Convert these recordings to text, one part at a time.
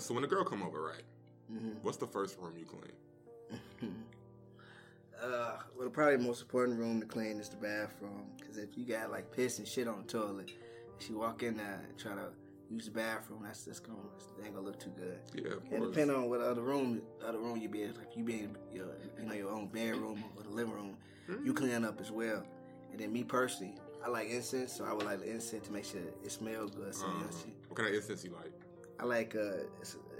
So when a girl come over, right? Mhm. What's the first room you clean? Uh, well, probably the most important room to clean is the bathroom. Cause if you got like piss and shit on the toilet, and she walk in there and try to use the bathroom, that's just gonna that ain't gonna look too good. Yeah, of And course. depending on what other room, other room you be in, like you be in your, you know, your own bedroom or the living room, you clean up as well. And then me personally, I like incense, so I would like the incense to make sure it smells good. So, Uh, she- what kind of incense you like? I like uh,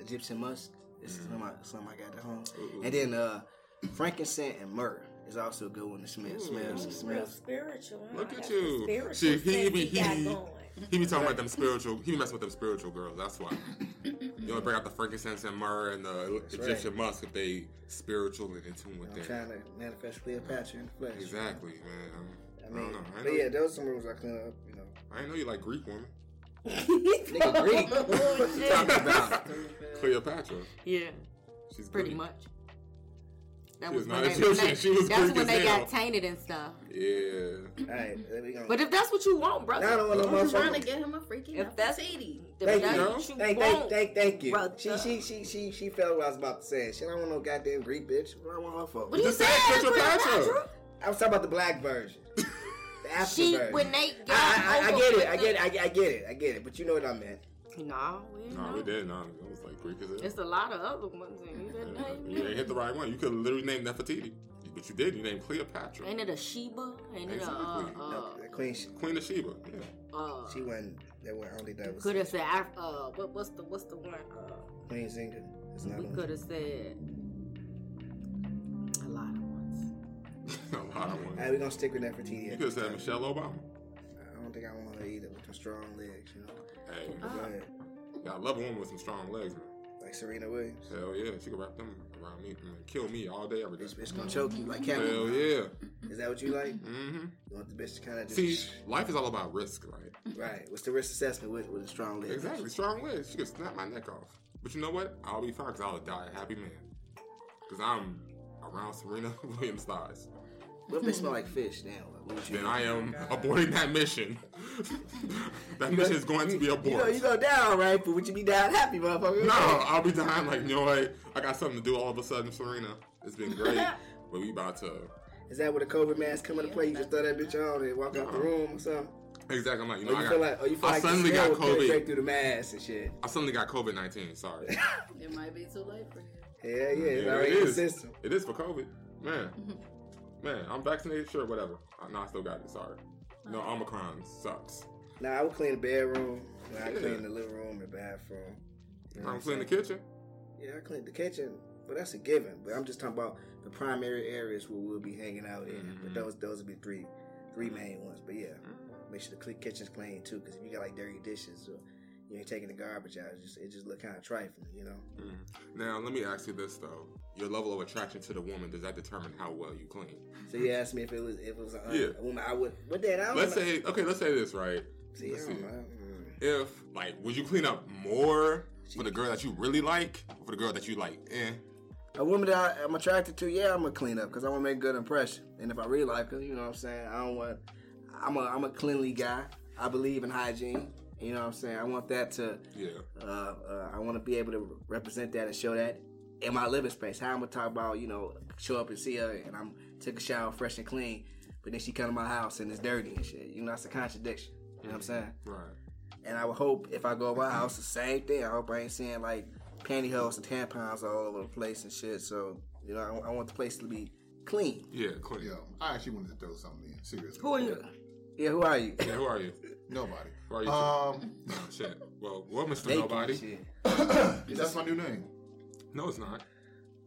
Egyptian musk. It's Mhm. something, I, something I got at home. Ooh. And then uh, frankincense and myrrh is also a good one to smell. Smells, Real smells. spiritual. huh? Look at you. Spiritual See, he be- he he- He be talking about them spiritual. He be messing with them spiritual girls. That's why. You want to bring out the frankincense and myrrh and the That's Egyptian musk if they spiritual and in tune with I'm them. trying to manifest Cleopatra in the flesh. Exactly, man. I I, mean, don't know. I, but know yeah, those are some rules I clean up. You know, I didn't know you like Greek women. Nigga Greek. what you talking about? Cleopatra. Yeah, She's pretty Greek. much. That She was was when not they, Egyptian. when they- She was that's Greek when as they hell. got tainted and stuff. Yeah. All right, there we go. But if that's what you want, brother, I don't want no I'm trying to motherfucker. get him a freaking If that's- Nefertiti. if Thank that's you. what you Thank, want, thank, thank, thank you. brother. She, she, she, she, she felt what I was about to say. She don't want no goddamn Greek bitch. What I want her for? What do you Just say? ask Cleopatra. I was talking about the black version. The She when they got I, I, I get it. I get it. I, get- I get it. I get it. But you know what I meant. No, we didn't No, know. we did. No, it was like Greek as hell. It's a lot of other ones, and you didn't Yeah, name you ain't hit the right one. You could literally name Nefertiti, but you did. You named Cleopatra, Ain't it a Sheba? Ain't it a uh, Exactly. uh, No, queen. Queen of Sheba. Yeah. uh, she wasn't. That was only that was could have said uh, what, what's the what's the one? Uh, Queen Zinga. It's not we could have said a lot of All ones. right, we're gonna stick with Nefertiti. You could have said Michelle Obama. I don't think I want her either with them strong legs. You know. Hey, But yeah, I love a woman with some strong legs, man. Like Serena Williams. Hell yeah, she could wrap them around me and kill me all day, every day. This bitch gonna choke you like Hell yeah. Is that what you like? Mm-hmm. You want the bitch to kind of See, life is all about risk, right? right? What's the risk assessment with with a strong leg? Exactly. Strong legs. She could snap my neck off. But you know what? I'll be fine because I'll die a happy man. Because I'm around Serena Williams' thighs. What if they smell like fish? Damn. What Then? I am aborting that mission. that mission is going to be You know, aborted. you go down, right? But would you be down happy, motherfucker? No, I'll be dying like, you know what? I got something to do all of a sudden, Serena. It's been great. but we about to. Is that where the COVID mask come into play? You just throw that bitch on and walk out the room or something? Exactly. I'm like, you Or know, you I, feel like, or you feel I like suddenly got will penetrate COVID. through the mask and shit? I suddenly got COVID 19. Sorry. It might be too late for you. Hell yeah, it's Yeah, already it in the system. It is for COVID. Man. Man, I'm vaccinated. Sure, whatever. Uh, I, no, I still got it. Sorry. No, Omicron sucks. Nah, I would clean the bedroom. Nah, I Yeah. clean the living room and bathroom. You know I'm cleaning the kitchen. Yeah, I clean the kitchen, but that's a given. But I'm just talking about the primary areas where we'll be hanging out in. Mhm. But mm-hmm. those those would be three three mm-hmm. main ones. But yeah, mm-hmm. make sure the kitchen's clean too. Because if you got like dirty dishes or you ain't taking the garbage out, it just it just look kind of trifling, you know. Mhm. Now, let me ask you this though: Your level of attraction to the woman does that determine how well you clean? So you asked me if it was if it was a, Yeah. a woman, I would. But then I don't Let's know. say, okay, let's say this right. See, let's see. Mm. If like, would you clean up more for the girl that you really like, or for the girl that you like? Eh. A woman that I, I'm attracted to, yeah, I'm gonna clean up because I want to make a good impression. And if I really like her, you know what I'm saying. I don't want. I'm a I'm a cleanly guy. I believe in hygiene. You know what I'm saying. I want that to. Yeah. Uh, uh, I want to be able to represent that and show that in my living space. How I'm gonna talk about, you know, show up and see her and I'm took a shower fresh and clean, but then she come to my house and it's dirty and shit. You know, that's a contradiction. You know what I'm saying? Right. And I would hope if I go to my house, the same thing. I hope I ain't seeing like pantyhose and tampons all over the place and shit. So you know, I, I want the place to be clean. Yeah. Clean. Yo, I actually wanted to throw something in. Seriously. Who are you? Yeah, who are you? Yeah. Who are you? Nobody. Who are you? Um, oh, shit. Well, well, Mr. Naked Nobody. shit. that's my new name. No, it's not.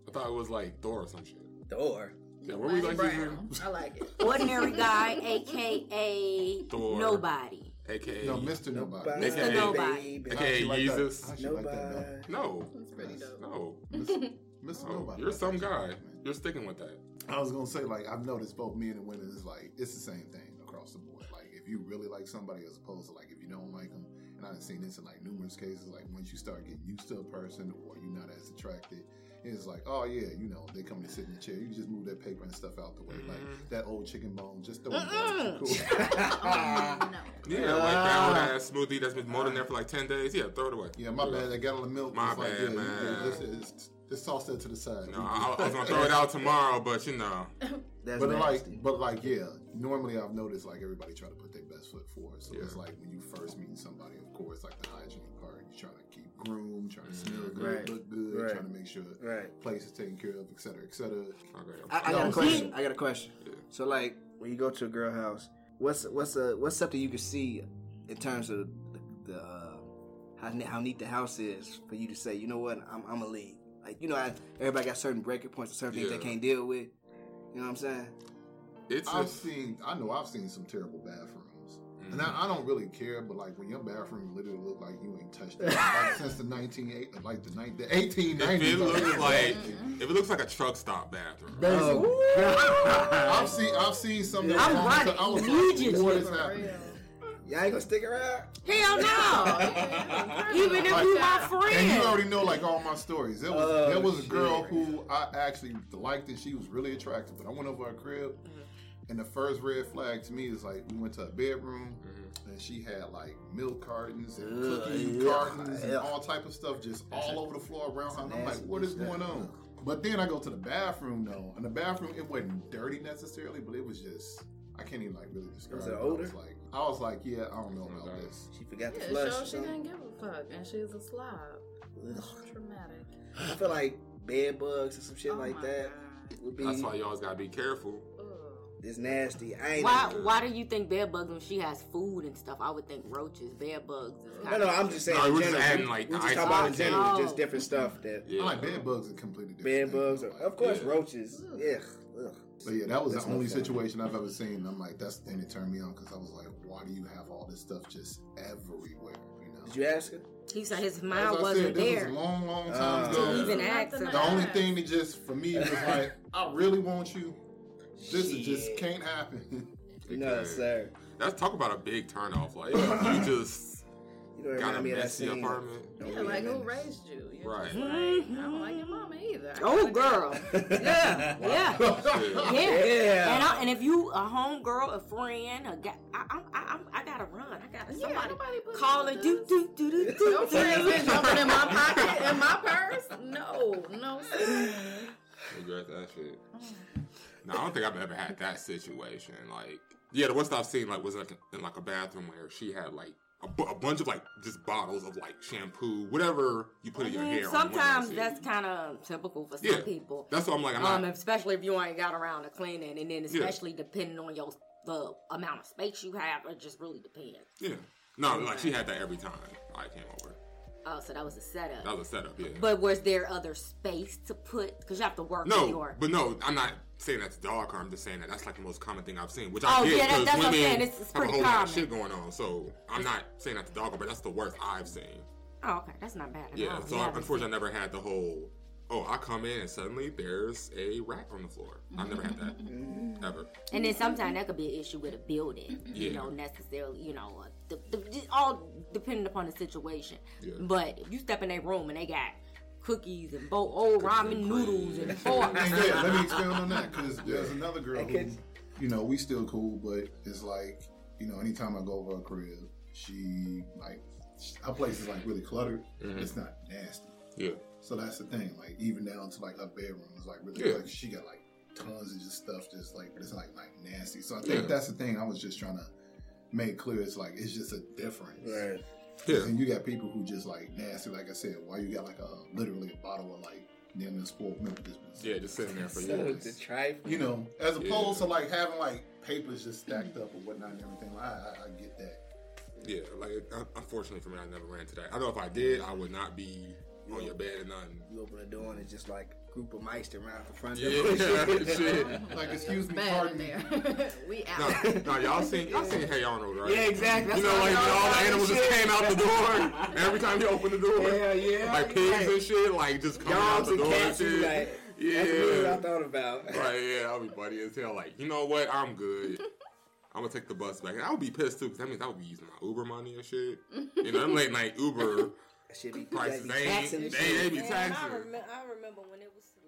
I thought it was like Thor or some shit. Thor. Yeah. What were you like? Brown. I like it. Ordinary guy, aka Thor. nobody. AKA. No, Mr. Nobody. Nobody, AKA Nobody. baby. AKA like. Jesus. I like that, Nobody. No. That's pretty dope. No. Mr. Mr. No. Nobody. You're some guy. man. You're sticking with that. I was gonna say, like, I've noticed both men and women is like it's the same thing across the board. Like, if you really like somebody, as opposed to like if you don't like them, and I've seen this in like numerous cases. Like, once you start getting used to a person, or you're not as attracted, It's like, oh yeah, you know, they come to sit in the chair. You just move that paper and stuff out the way, like mm-hmm. that old chicken bone. Just throw it. in. Cool. No. Yeah, like brown ass smoothie that's been molding there for like ten days. Yeah, throw it away. Yeah, my bad. That gallon of milk. My was like, bad, yeah, man. Yeah, just, just, just toss that to the side. No, I, I was gonna throw it out tomorrow, but you know, That's but nasty. like, but like, yeah. Normally, I've noticed like everybody try to put their best foot forward. So it's like when you first meet somebody, of course, like the hygiene part. You trying to keep groomed, trying to smell Mhm. good, Right. look good, Right. trying to make sure right. place is taken care of, et cetera, et cetera. okay. I, I No, got a I'm question. I got a question. Yeah. So like when you go to a girl house, what's what's a what's something you can see in terms of the, the uh, how ne- how neat the house is for you to say, you know what, I'm I'm a lead. Like you know, I, everybody got certain breaking points or certain things they can't deal with. You know what I'm saying? It's I've just seen, I know I've seen some terrible bathrooms. And Mhm. I, I don't really care, but like when your bathroom literally look like you ain't touched it like, since the 19, like the, ni- the 1890s. if it looks like, like if it looks like a truck stop bathroom. Basically. Oh. I've seen I've seen some that I'm was- running I was like, what is happening? real. Y'all ain't gonna stick around. Hell no. Even if Like- you my friend. And you already know like all my stories. There was Oh, there was a shit. girl who I actually liked and she was really attractive. But I went over her crib Mm-hmm. And the first red flag to me is like we went to a bedroom Mhm. and she had like milk cartons and Ugh, cookie yeah, cartons and all type of stuff just all over the floor around her. And I'm like, what is going that. on? But then I go to the bathroom though, and the bathroom it wasn't dirty necessarily, but it was just I can't even like really describe. Was it it. I older? was like, I was like, yeah, I don't know about Okay. this. She forgot to Yeah, flush. so she something. didn't give a fuck, and she's a slob. Ugh. Traumatic. I feel like bed bugs or some shit Oh like that God. would be. That's why you always gotta be careful. Ugh. It's nasty. I ain't. Why why do you think bed bugs when she has food and stuff? I would think roaches, bed bugs. Is No, no, I'm just saying. No, in we're just general. adding, like, we're just talking about in general, cream. just different stuff that Yeah. I like bed bugs are completely different. bed bugs. Are, of course, yeah. roaches. Yeah. Ugh. But yeah, that was That's the only fun. situation I've ever seen. I'm like, that's the thing that turned me on because I was like, why do you have all this stuff just everywhere? You know. Did you ask her? He said his As mind wasn't said, this there. was a long, long Uh, time To ago. even ask. The only thing that just for me was like, I really want you. This is just can't happen. No, Okay. sir. That's talk about a big turnoff. Like you just You don't got a me that messy apartment. Don't Yeah, like who raised you? You're Right. just like, I don't like your mama either. Oh, girl. Yeah, yeah, Yeah. yeah. Yeah. And, I, and if you a home girl, a friend, a guy, I, I, I, I gotta run. I gotta Yeah, somebody nobody put call me and through do do do do do. No friends been jumping in my pocket, in my purse. No, no. sir. Regret that shit. Mm. No, I don't think I've ever had that situation. Like, yeah, the worst I've seen like was like in like a bathroom where she had like a, bu- a bunch of like just bottles of like shampoo, whatever you put in your hair. Sometimes that's kind of typical for some Yeah. people. That's what I'm like. I'm Um, not. especially if you ain't got around to cleaning, and then especially depending on your the amount of space you have, it just really depends. Yeah. No, like she had that every time I came over. Oh, so that was a setup. That was a setup. Yeah. But was there other space to put? Because you have to work no, your. but no, I'm not saying that's dog harm. I'm just saying that that's like the most common thing I've seen, which Oh, I get yeah, that- that's what I'm saying. It's- it's have a whole lot of common. shit going on. So I'm not saying that's dog harm, but that's the worst I've seen. Oh, okay, that's not bad at Yeah. all. So I, unfortunately, I never had the whole. Oh, I come in and suddenly there's a rat on the floor. I've never had that ever. And then sometimes that could be an issue with a building. You Yeah. know, necessarily, you know, uh, the, the, just all depending upon the situation. Yeah. But if you step in their room and they got cookies and bo- old Cookies ramen and noodles cream. and forks. And yeah, let me expand on that because there's another girl who, could- you know, we still cool, but it's like, you know, anytime I go over her crib, she like her place is like really cluttered. Mhm. It's not nasty. Yeah. So that's the thing. Like even down to like her bedroom is like really Yeah. like she got like tons of just stuff just like it's like like nasty. So I think Yeah. that's the thing I was just trying to make clear. It's like it's just a difference. Right. Yeah. And you got people who just like nasty, like I said, why you got like a literally a bottle of like damn near spoiled milk just Yeah, just sitting there for So years. the trifle. you know, as opposed Yeah. to like having like papers just stacked up or whatnot and everything. I, I, I get that. Yeah, like unfortunately for me, I never ran into that. I know if I did, I would not be on your bed and nothing. You open the door and it's just like a group of mice around the front Yeah, door. shit. Like, excuse me, Bad pardon me. there. we out. No, no, y'all seen y'all seen Hey Arnold, right? Yeah, exactly. You know, like all the animals just came out the door. Every time you open the door, Hell yeah. like pigs and shit, like just coming out Dogs the and door cats. and and shit. Like, That's what I yeah, thought about. right. Yeah, that'll be funny as hell. Like, you know what? I'm good. I'm gonna take the bus back, and I would be pissed too, because that means I would be using my Uber money and shit. You know, them late night Uber That shit be Prices, be they taxing and they be Man, taxing. I, rem- I remember when it was sweet.